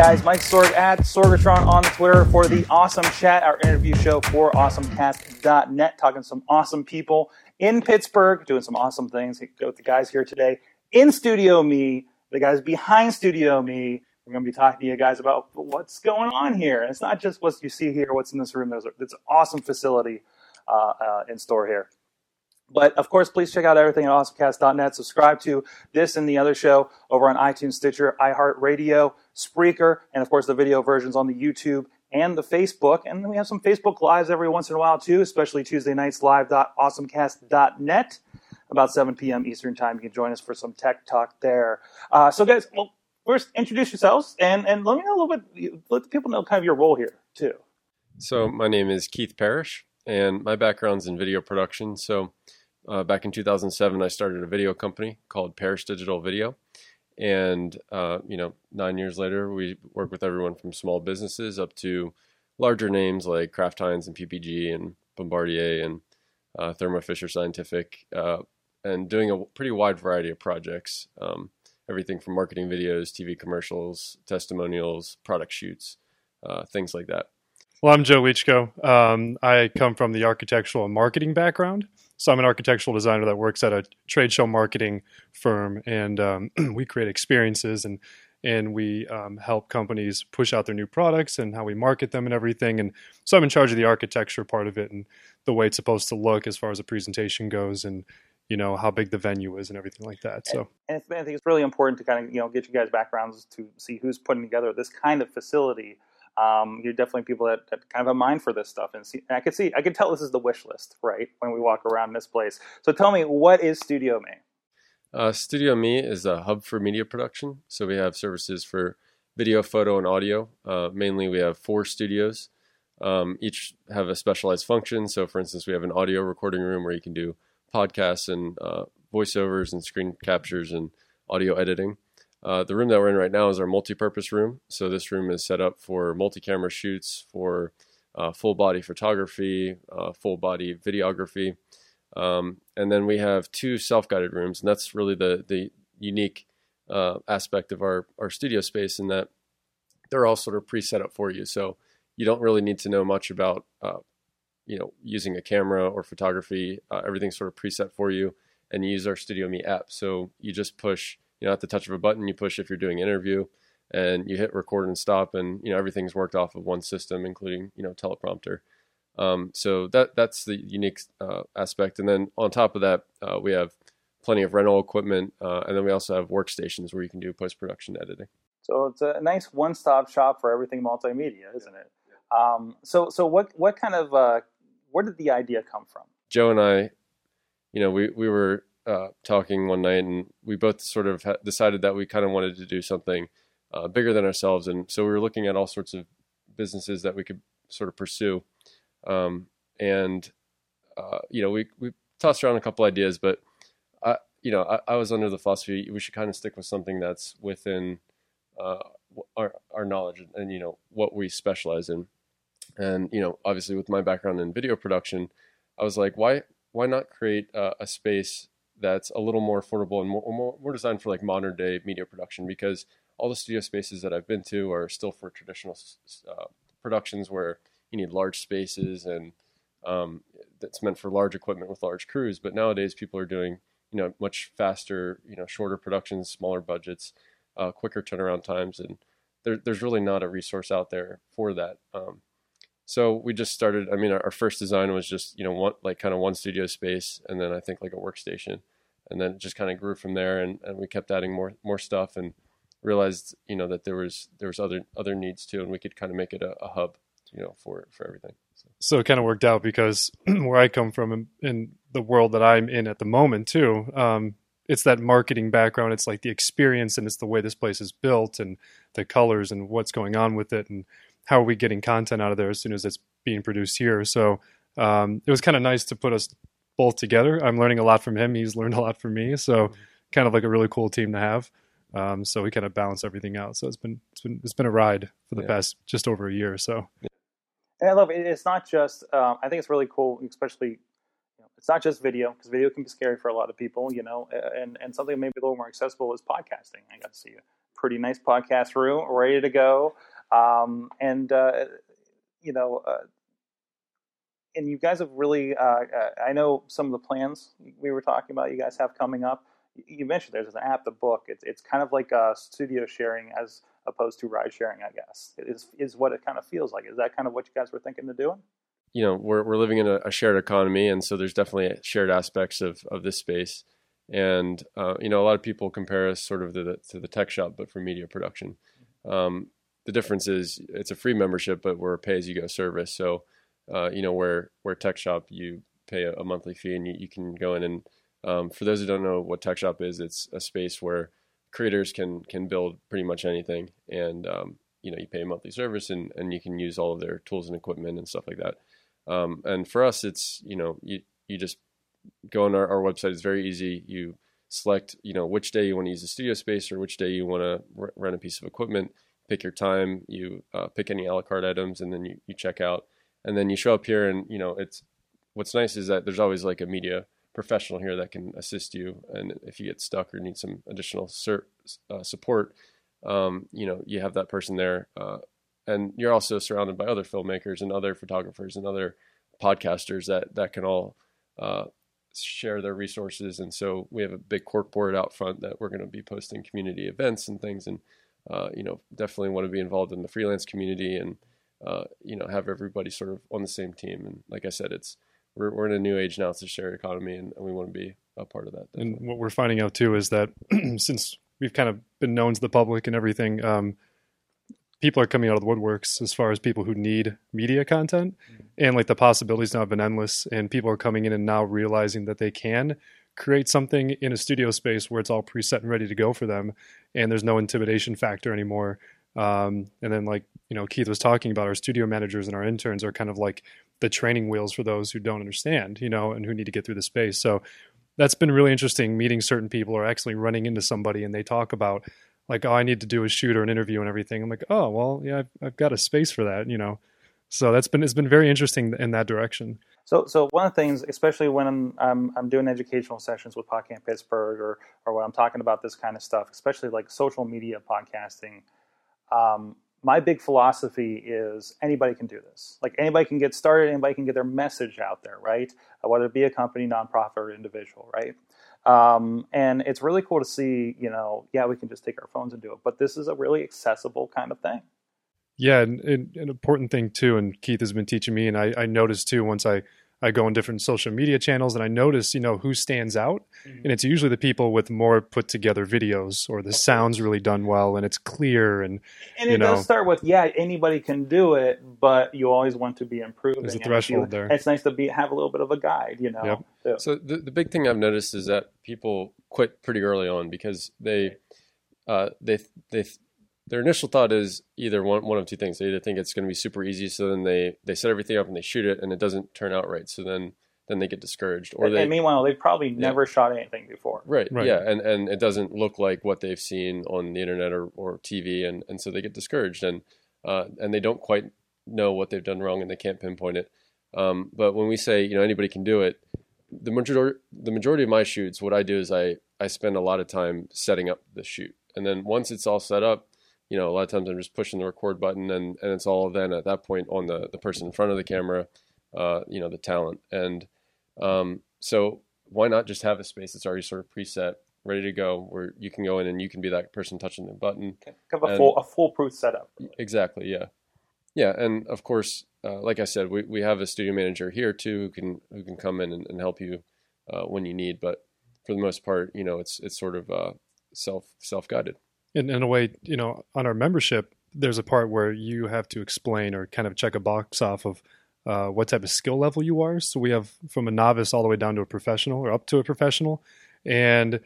guys. Mike Sorg at Sorgatron on Twitter for the Awesome Chat, our interview show for AwesomeCast.net, talking to some awesome people in Pittsburgh, doing some awesome things. With the guys here today in Studio Me, the guys behind Studio Me. We're going to be talking to you guys about what's going on here. It's not just what you see here, what's in this room. There's an awesome facility uh, uh, in store here. But of course, please check out everything at awesomecast.net. Subscribe to this and the other show over on iTunes, Stitcher, iHeartRadio, Spreaker, and of course the video versions on the YouTube and the Facebook. And then we have some Facebook Lives every once in a while too, especially Tuesday nights live.awesomecast.net about 7 p.m. Eastern Time. You can join us for some tech talk there. Uh, so, guys, well, first introduce yourselves and, and let me know a little bit, let the people know kind of your role here too. So, my name is Keith Parrish, and my background's in video production. So, uh, back in 2007, I started a video company called Parrish Digital Video. And, uh, you know, nine years later, we work with everyone from small businesses up to larger names like Kraft Heinz and PPG and Bombardier and uh, Thermo Fisher Scientific, uh, and doing a pretty wide variety of projects. Um, everything from marketing videos, TV commercials, testimonials, product shoots, uh, things like that. Well, I'm Joe Leachko. Um, I come from the architectural and marketing background. So I'm an architectural designer that works at a trade show marketing firm, and um, we create experiences and and we um, help companies push out their new products and how we market them and everything. And so I'm in charge of the architecture part of it and the way it's supposed to look as far as the presentation goes, and you know how big the venue is and everything like that. So and I think it's really important to kind of you know get you guys backgrounds to see who's putting together this kind of facility um, you're definitely people that, that, kind of have a mind for this stuff. And, see, and I could see, I could tell this is the wish list, right? When we walk around this place. So tell me, what is Studio Me? Uh, Studio Me is a hub for media production. So we have services for video, photo, and audio. Uh, mainly, we have four studios. Um, each have a specialized function. So, for instance, we have an audio recording room where you can do podcasts and uh, voiceovers and screen captures and audio editing. Uh, the room that we're in right now is our multi-purpose room. So this room is set up for multi-camera shoots, for uh, full body photography, uh, full body videography, um, and then we have two self-guided rooms, and that's really the the unique uh, aspect of our our studio space in that they're all sort of pre-set up for you. So you don't really need to know much about uh, you know using a camera or photography. Uh, everything's sort of preset for you, and you use our Studio Me app. So you just push you know, at the touch of a button, you push if you're doing interview, and you hit record and stop, and you know everything's worked off of one system, including you know teleprompter. Um, so that that's the unique uh, aspect. And then on top of that, uh, we have plenty of rental equipment, uh, and then we also have workstations where you can do post production editing. So it's a nice one stop shop for everything multimedia, isn't it? Um, so so what what kind of uh, where did the idea come from? Joe and I, you know, we we were uh, talking one night, and we both sort of decided that we kind of wanted to do something uh, bigger than ourselves, and so we were looking at all sorts of businesses that we could sort of pursue. Um, and uh, you know, we we tossed around a couple ideas, but I, you know, I, I, was under the philosophy we should kind of stick with something that's within uh, our our knowledge and, and you know what we specialize in. And you know, obviously, with my background in video production, I was like, why why not create a space that's a little more affordable and more, more, more designed for like modern day media production because all the studio spaces that I've been to are still for traditional uh, productions where you need large spaces and um, that's meant for large equipment with large crews. But nowadays, people are doing you know much faster, you know, shorter productions, smaller budgets, uh, quicker turnaround times, and there, there's really not a resource out there for that. Um, so we just started. I mean, our, our, first design was just you know one like kind of one studio space, and then I think like a workstation, and then it just kind of grew from there and, and we kept adding more more stuff and realized you know that there was there was other other needs too and we could kind of make it a, a hub you know for for everything so. so it kind of worked out because where i come from in, in, the world that i'm in at the moment too um, it's that marketing background it's like the experience and it's the way this place is built and the colors and what's going on with it and how are we getting content out of there as soon as it's being produced here so um, it was kind of nice to put us both together. I'm learning a lot from him. He's learned a lot from me. So mm-hmm. kind of like a really cool team to have. Um, so we kind of balance everything out. So it's been it's been it's been a ride for the yeah. past just over a year. or So. And I love it. It's not just. Um, I think it's really cool, especially. You know, it's not just video because video can be scary for a lot of people. You know, and and something maybe a little more accessible is podcasting. I got to see a pretty nice podcast room, ready to go. Um, and uh, you know, uh, and you guys have really. Uh, uh, I know some of the plans we were talking about. You guys have coming up. You mentioned there's an app, the book. It's it's kind of like a studio sharing as opposed to ride sharing. I guess is is what it kind of feels like. Is that kind of what you guys were thinking of doing? You know, we're we're living in a, a shared economy, and so there's definitely shared aspects of of this space. And uh, you know, a lot of people compare us sort of to the, to the TechShop, but for media production. Um, the difference is it's a free membership, but we're a pay-as-you-go service. So, uh, you know, where where TechShop you pay a, a monthly fee and you, you, can go in and um, for those who don't know what TechShop is, it's a space where creators can can build pretty much anything, and um, you know you pay a monthly service and and you can use all of their tools and equipment and stuff like that. Um, and for us, it's you know you you just go on our, our website. It's very easy. You select, you know, which day you want to use the studio space or which day you want to r- rent a piece of equipment. Pick your time. You uh, pick any a la carte items, and then you, you check out. And then you show up here, and you know, it's what's nice is that there's always like a media professional here that can assist you. And if you get stuck or need some additional uh, support, um, you know, you have that person there. Uh, and you're also surrounded by other filmmakers and other photographers and other podcasters that that can all uh, share their resources. And so we have a big cork board out front that we're going to be posting community events and things. And, uh, you know, definitely want to be involved in the freelance community and, uh, you know, have everybody sort of on the same team. And like I said, it's, we're, we're in a new age now. It's a shared economy and, and we want to be a part of that. Definitely. And what we're finding out too is that since we've kind of been known to the public and everything, um, people are coming out of the woodworks as far as people who need media content mm-hmm. and like the possibilities now have been endless and people are coming in and now realizing that they can create something in a studio space where it's all preset and ready to go for them and there's no intimidation factor anymore um, and then like you know keith was talking about our studio managers and our interns are kind of like the training wheels for those who don't understand you know and who need to get through the space so that's been really interesting meeting certain people or actually running into somebody and they talk about like, oh, I need to do a shoot or an interview and everything. I'm like, oh, well, yeah, I've, I've got a space for that, you know. So that's been it's been very interesting in that direction. So, so one of the things, especially when I'm I'm, I'm doing educational sessions with PodCamp Pittsburgh, or or when I'm talking about this kind of stuff, especially like social media podcasting, um, my big philosophy is anybody can do this. Like anybody can get started, anybody can get their message out there, right? Uh, whether it be a company, nonprofit, or individual, right? Um, and it's really cool to see, you know, yeah, we can just take our phones and do it, but this is a really accessible kind of thing. Yeah, and, and an important thing too, and Keith has been teaching me, and I, I noticed too once I I go on different social media channels and I notice, you know, who stands out. Mm-hmm. And it's usually the people with more put together videos or the sound's really done well and it's clear and And it know, does start with, yeah, anybody can do it, but you always want to be improving. There's a threshold you, there. It's nice to be have a little bit of a guide, you know. Yep. So the the big thing I've noticed is that people quit pretty early on because they uh, they they their initial thought is either one one of two things. They either think it's going to be super easy, so then they they set everything up and they shoot it, and it doesn't turn out right. So then then they get discouraged. Or and, they, and meanwhile, they've probably yeah. never shot anything before. Right. right. Yeah. And and it doesn't look like what they've seen on the internet or, or TV, and and so they get discouraged, and uh, and they don't quite know what they've done wrong, and they can't pinpoint it. Um, but when we say you know anybody can do it, the majority the majority of my shoots, what I do is I I spend a lot of time setting up the shoot, and then once it's all set up you know, a lot of times I'm just pushing the record button and, and it's all then at that point on the, the person in front of the camera, uh, you know, the talent. And um, so why not just have a space that's already sort of preset, ready to go, where you can go in and you can be that person touching the button. Have a and, full a foolproof setup. Really. Exactly. Yeah. Yeah. And of course, uh, like I said, we, we have a studio manager here too, who can, who can come in and, and help you uh, when you need. But for the most part, you know, it's, it's sort of uh, self, self-guided in, in a way, you know, on our membership, there's a part where you have to explain or kind of check a box off of uh, what type of skill level you are. So we have from a novice all the way down to a professional or up to a professional. And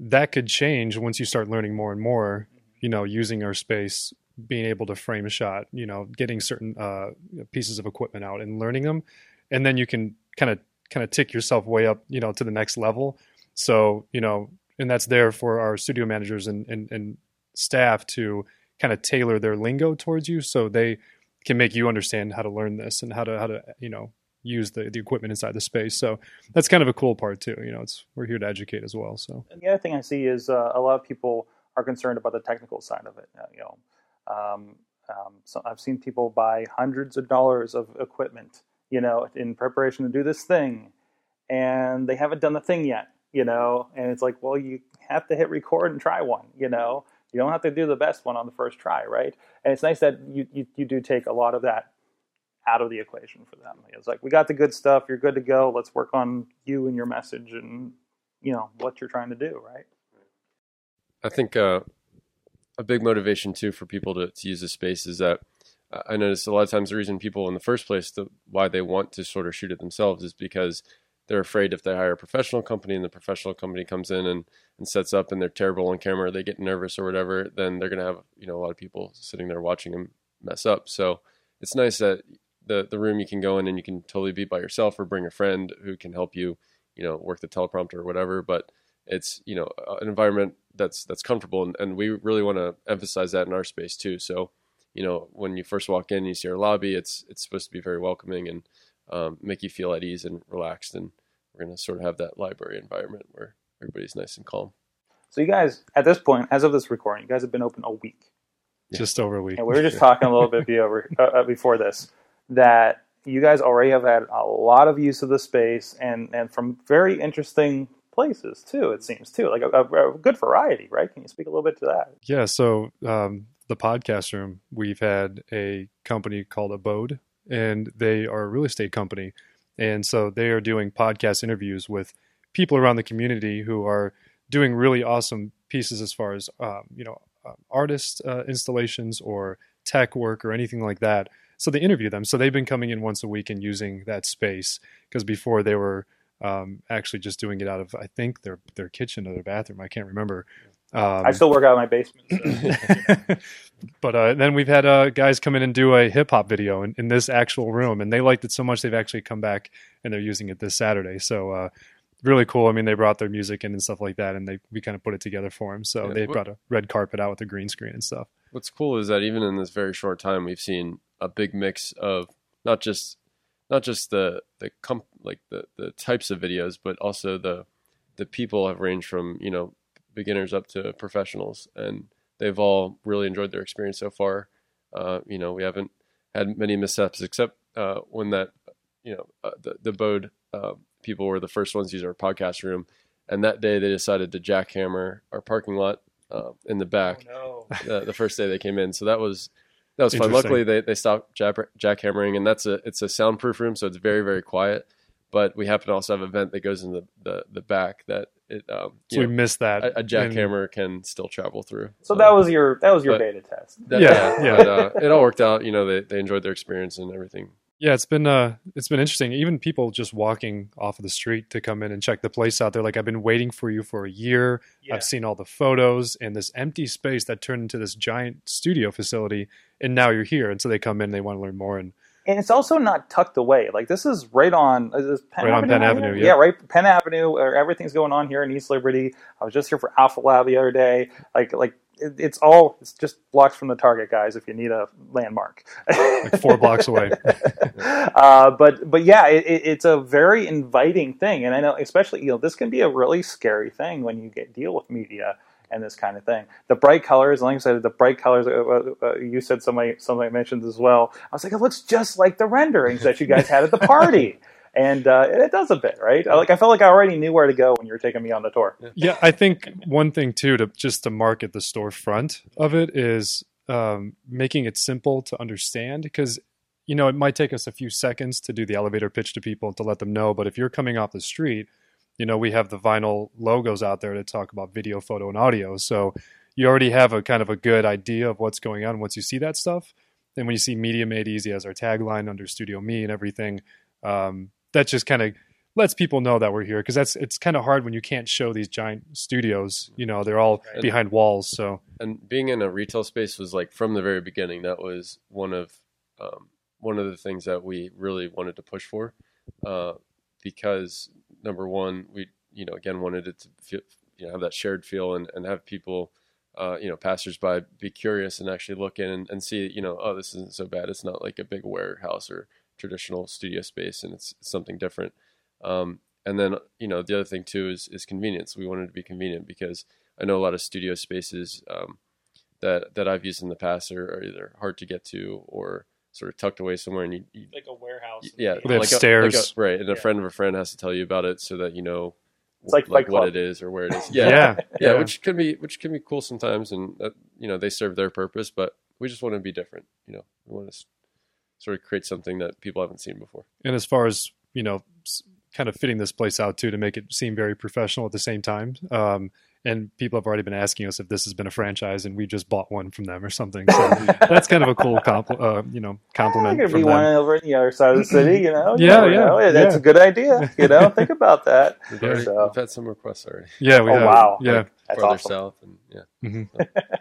that could change once you start learning more and more, you know, using our space, being able to frame a shot, you know, getting certain uh, pieces of equipment out and learning them. And then you can kind of kind of tick yourself way up, you know, to the next level. So, you know, and that's there for our studio managers and, and, and staff to kind of tailor their lingo towards you so they can make you understand how to learn this and how to how to you know use the, the equipment inside the space so that's kind of a cool part too you know it's we're here to educate as well so and the other thing i see is uh, a lot of people are concerned about the technical side of it. Uh, you know, um, um, so I've seen people buy hundreds of dollars of equipment, you know, in preparation to do this thing, and they haven't done the thing yet, you know. And it's like, well, you have to hit record and try one, you know. You don't have to do the best one on the first try, right? And it's nice that you, you, you do take a lot of that out of the equation for them. It's like we got the good stuff, you're good to go. Let's work on you and your message and you know what you're trying to do, right? I think uh, a big motivation too for people to, to use the space is that I notice a lot of times the reason people in the first place the, why they want to sort of shoot it themselves is because they're afraid if they hire a professional company and the professional company comes in and, and sets up and they're terrible on camera, they get nervous or whatever, then they're going to have you know a lot of people sitting there watching them mess up. So it's nice that the the room you can go in and you can totally be by yourself or bring a friend who can help you, you know, work the teleprompter or whatever. But it's you know an environment that's that's comfortable, and, and we really want to emphasize that in our space too. So, you know, when you first walk in, you see our lobby. It's it's supposed to be very welcoming and um, make you feel at ease and relaxed. And we're going to sort of have that library environment where everybody's nice and calm. So you guys, at this point, as of this recording, you guys have been open a week. Just over a week. And we were just talking a little bit before, uh, before this that you guys already have had a lot of use of the space and, and from very interesting places too. It seems too like a, a, a good variety, right? Can you speak a little bit to that? Yeah. So um, the podcast room, we've had a company called Abode, and they are a real estate company, and so they are doing podcast interviews with people around the community who are doing really awesome pieces as far as um, you know uh, artist uh, installations or tech work or anything like that so they interview them. So they've been coming in once a week and using that space because before they were um, actually just doing it out of I think their their kitchen or their bathroom. I can't remember. Um, I still work out in my basement. So. but uh, then we've had uh, guys come in and do a hip hop video in, in, this actual room, and they liked it so much they've actually come back and they're using it this Saturday. So uh, really cool. I mean, they brought their music in and stuff like that, and they we kind of put it together for them. So yeah, they brought a red carpet out with a green screen and stuff. What's cool is that even in this very short time, we've seen a big mix of not just not just the the comp, like the the types of videos, but also the the people have ranged from you know beginners up to professionals, and they've all really enjoyed their experience so far. Uh, you know, we haven't had many missteps except uh, when that you know uh, the the Bode uh, people were the first ones to use our podcast room, and that day they decided to jackhammer our parking lot uh, in the back. Oh, no. the, the first day they came in, so that was that was fun. Luckily, they, they stopped jack, jackhammering, and that's a it's a soundproof room, so it's very very quiet. But we happen to also have a vent that goes in the the, the back that it. Um, so we missed that. A, a jackhammer can still travel through. So, so, that was your that was your beta test. That, yeah, yeah. But, uh, it all worked out. You know, they they enjoyed their experience and everything yeah, it's been uh, it's been interesting. Even people just walking off of the street to come in and check the place out. They're like, "I've been waiting for you for a year. Yeah. I've seen all the photos and this empty space that turned into this giant studio facility, and now you're here." And so they come in, they want to learn more, and and it's also not tucked away. Like this is right on is Penn right Avenue on Penn Avenue. Yeah. yeah. right. Penn Avenue. Where everything's going on here in East Liberty. I was just here for Alpha Lab the other day. Like like it, it's all it's just blocks from the target, guys. If you need a landmark, like four blocks away. uh, but but yeah, it, it's a very inviting thing, and I know especially you know this can be a really scary thing when you get deal with media and this kind of thing. The bright colors, like I said, the bright colors. Uh, uh, uh, you said somebody somebody mentioned as well. I was like, it looks just like the renderings that you guys had at the party and uh, it does a bit, right? Like I felt like I already knew where to go when you were taking me on the tour. Yeah, I think one thing too to just to market the storefront of it is um, making it simple to understand because you know it might take us a few seconds to do the elevator pitch to people to let them know, but if you're coming off the street, you know we have the vinyl logos out there to talk about video, photo, and audio, so you already have a kind of a good idea of what's going on once you see that stuff. And when you see Media Made Easy as our tagline under Studio Me and everything, um, that just kind of lets people know that we're here because that's it's kind of hard when you can't show these giant studios. You know, they're all and, behind walls. So and being in a retail space was like from the very beginning. That was one of um, one of the things that we really wanted to push for uh, because number one, we you know again wanted it to feel, you know have that shared feel and, and have people. Uh, you know, passersby be curious and actually look in and, and see, you know, oh, this isn't so bad. It's not like a big warehouse or traditional studio space, and it's, something different. Um, and then you know the other thing too is is convenience. We wanted to be convenient because I know a lot of studio spaces um, that that I've used in the past are, are either hard to get to or sort of tucked away somewhere, and you, you like a warehouse. yeah, They have like a- stairs. like a- right? And a Yeah. friend of a friend has to tell you about it so that you know, It's like like what it is or where it is. Yeah. Yeah, Yeah. yeah, which can be which can be cool sometimes, and that, you know they serve their purpose, but we just want to be different. You know, we want to sort of create something that people haven't seen before. And as far as you know, kind of fitting this place out too to make it seem very professional at the same time. Um, and people have already been asking us if this has been a franchise, and we just bought one from them or something. So that's kind of a cool compl- uh, you know compliment. There could from be them. one over in the other side of the city, you know. You Yeah, never yeah. That's yeah. a good idea. You know, think about that. We've, already, So- we've had some requests already. Yeah, we Oh, have. wow. Yeah, That's farther awesome. south, and yeah,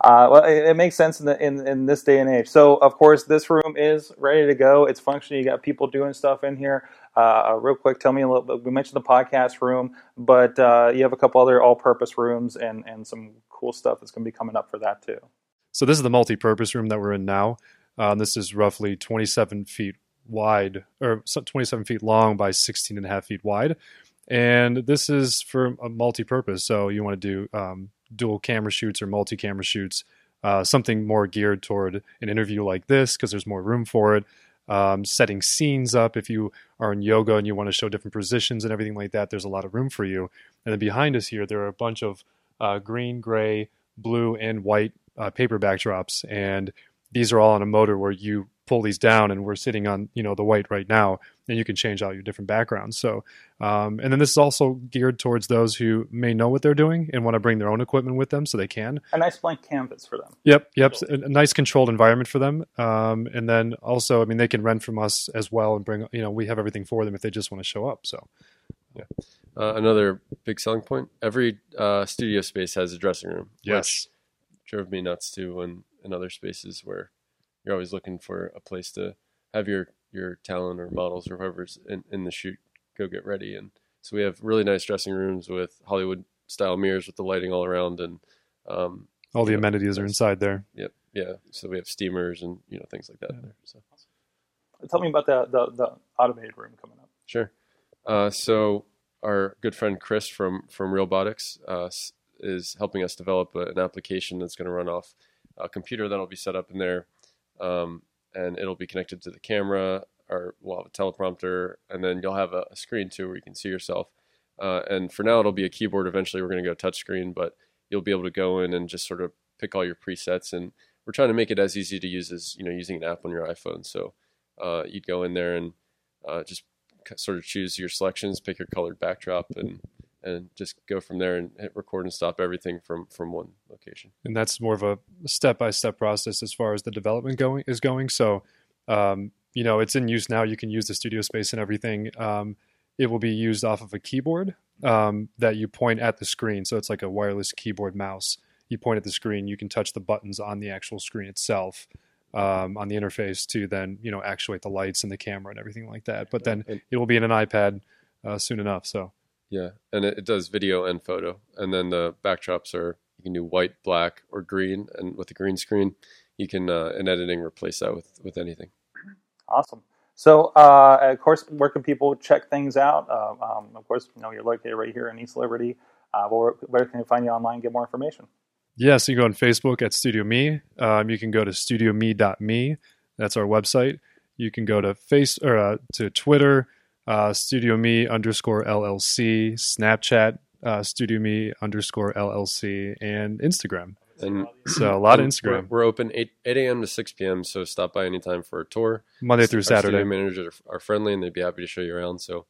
Uh, well, it, it makes sense in, the, in in this day and age. So, of course, this room is ready to go. It's functioning. You got people doing stuff in here. Uh, real quick, tell me a little bit. We mentioned the podcast room, but uh, you have a couple other all-purpose rooms and and some cool stuff that's going to be coming up for that too. So this is the multi-purpose room that we're in now. Um, this is roughly 27 feet wide, or 27 feet long by 16 and a half feet wide. And this is for a multi-purpose. So you want to do um, dual camera shoots or multi-camera shoots, uh, something more geared toward an interview like this because there's more room for it. Um, setting scenes up if you are in yoga and you want to show different positions and everything like that. There's a lot of room for you. And then behind us here, there are a bunch of uh, green, gray, blue, and white uh, paper backdrops, and these are all on a motor where you pull these down, and we're sitting on you know the white right now, and you can change out your different backgrounds. So, um, and then this is also geared towards those who may know what they're doing and want to bring their own equipment with them, so they can. A nice blank canvas for them. Yep, yep, a a nice controlled environment for them, um, and then also, I mean, they can rent from us as well and bring. You know, we have everything for them if they just want to show up. So, uh, another big selling point: every uh, studio space has a dressing room. which drove me nuts too when in other spaces where you're always looking for a place to have your your talent or models or whoever's in, in the shoot go get ready and so we have really nice dressing rooms with hollywood style mirrors with the lighting all around and um, all the Yeah, amenities are inside there. yep yeah so we have steamers and you know things like that Yeah. there so Tell me about the the, the automated room coming up. Sure. Uh, so our good friend Chris from from Realbotics uh, is helping us develop a, an application that's going to run off a computer that'll be set up in there, um, and it'll be connected to the camera. Or we'll have a teleprompter, and then you'll have a, a screen too where you can see yourself. Uh, and for now, it'll be a keyboard. Eventually, we're going to go touchscreen, but you'll be able to go in and just sort of pick all your presets. And we're trying to make it as easy to use as you know using an app on your iPhone. So uh, you'd go in there and uh, just sort of choose your selections, pick your colored backdrop, and and just go from there and hit record and stop everything from from one location. and that's more of a step-by-step process as far as the development going is going. So, um, you know, it's in use now. You can use the studio space and everything. Um, it will be used off of a keyboard um, that you point at the screen. So it's like a wireless keyboard mouse. You point at the screen. You can touch the buttons on the actual screen itself. Um, on the interface to then you know actuate the lights and the camera and everything like that. But then it will be in an iPad uh, soon enough. So yeah, and it, it does video and photo, and then the backdrops are you can do white, black, or green, and with the green screen, you can uh, in editing replace that with with anything. Awesome. So, uh, of course, where can people check things out? Um, um, of course, you know you're located right here in East Liberty. Uh, where, where can they find you online? and Get more information. Yeah, so you can go on Facebook at Studio Me. Um, you can go to studiome.me. That's our website. You can go to face or uh, to Twitter, uh, Studio Me underscore LLC, Snapchat, uh, Studio Me underscore LLC, and Instagram. And So a lot of Instagram, We're, we're open eight eight a.m. to six p.m. So stop by anytime for a tour. Monday through Our studio Saturday. managers are, are friendly and they'd be happy to show you around. So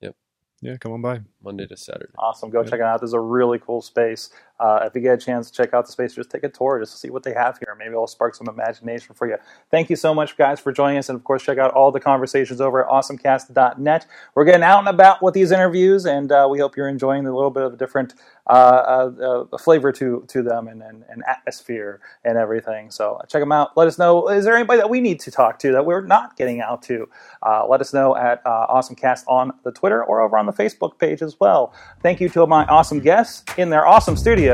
yep. Yeah, come on by. Monday to Saturday. Awesome. Go Yeah. check it out. This is a really cool space. Uh, if you get a chance to check out the space, just take a tour, just to see what they have here. Maybe it'll spark some imagination for you. Thank you so much, guys, for joining us. And of course, check out all the conversations over at awesomecast.net. We're getting out and about with these interviews, and uh, we hope you're enjoying a little bit of a different uh, uh, flavor to, to them and, and, and atmosphere and everything. So uh, check them out. Let us know is there anybody that we need to talk to that we're not getting out to? Uh, let us know at AwesomeCast on the Twitter or over on the Facebook page as well. Thank you to my awesome guests in their awesome studio.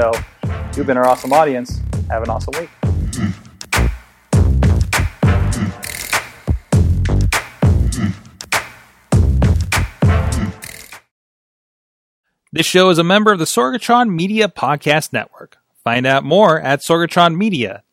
You've been our awesome audience. Have an awesome week. This show is a member of the Sorgatron Media Podcast Network. Find out more at sorgatronmedia.com.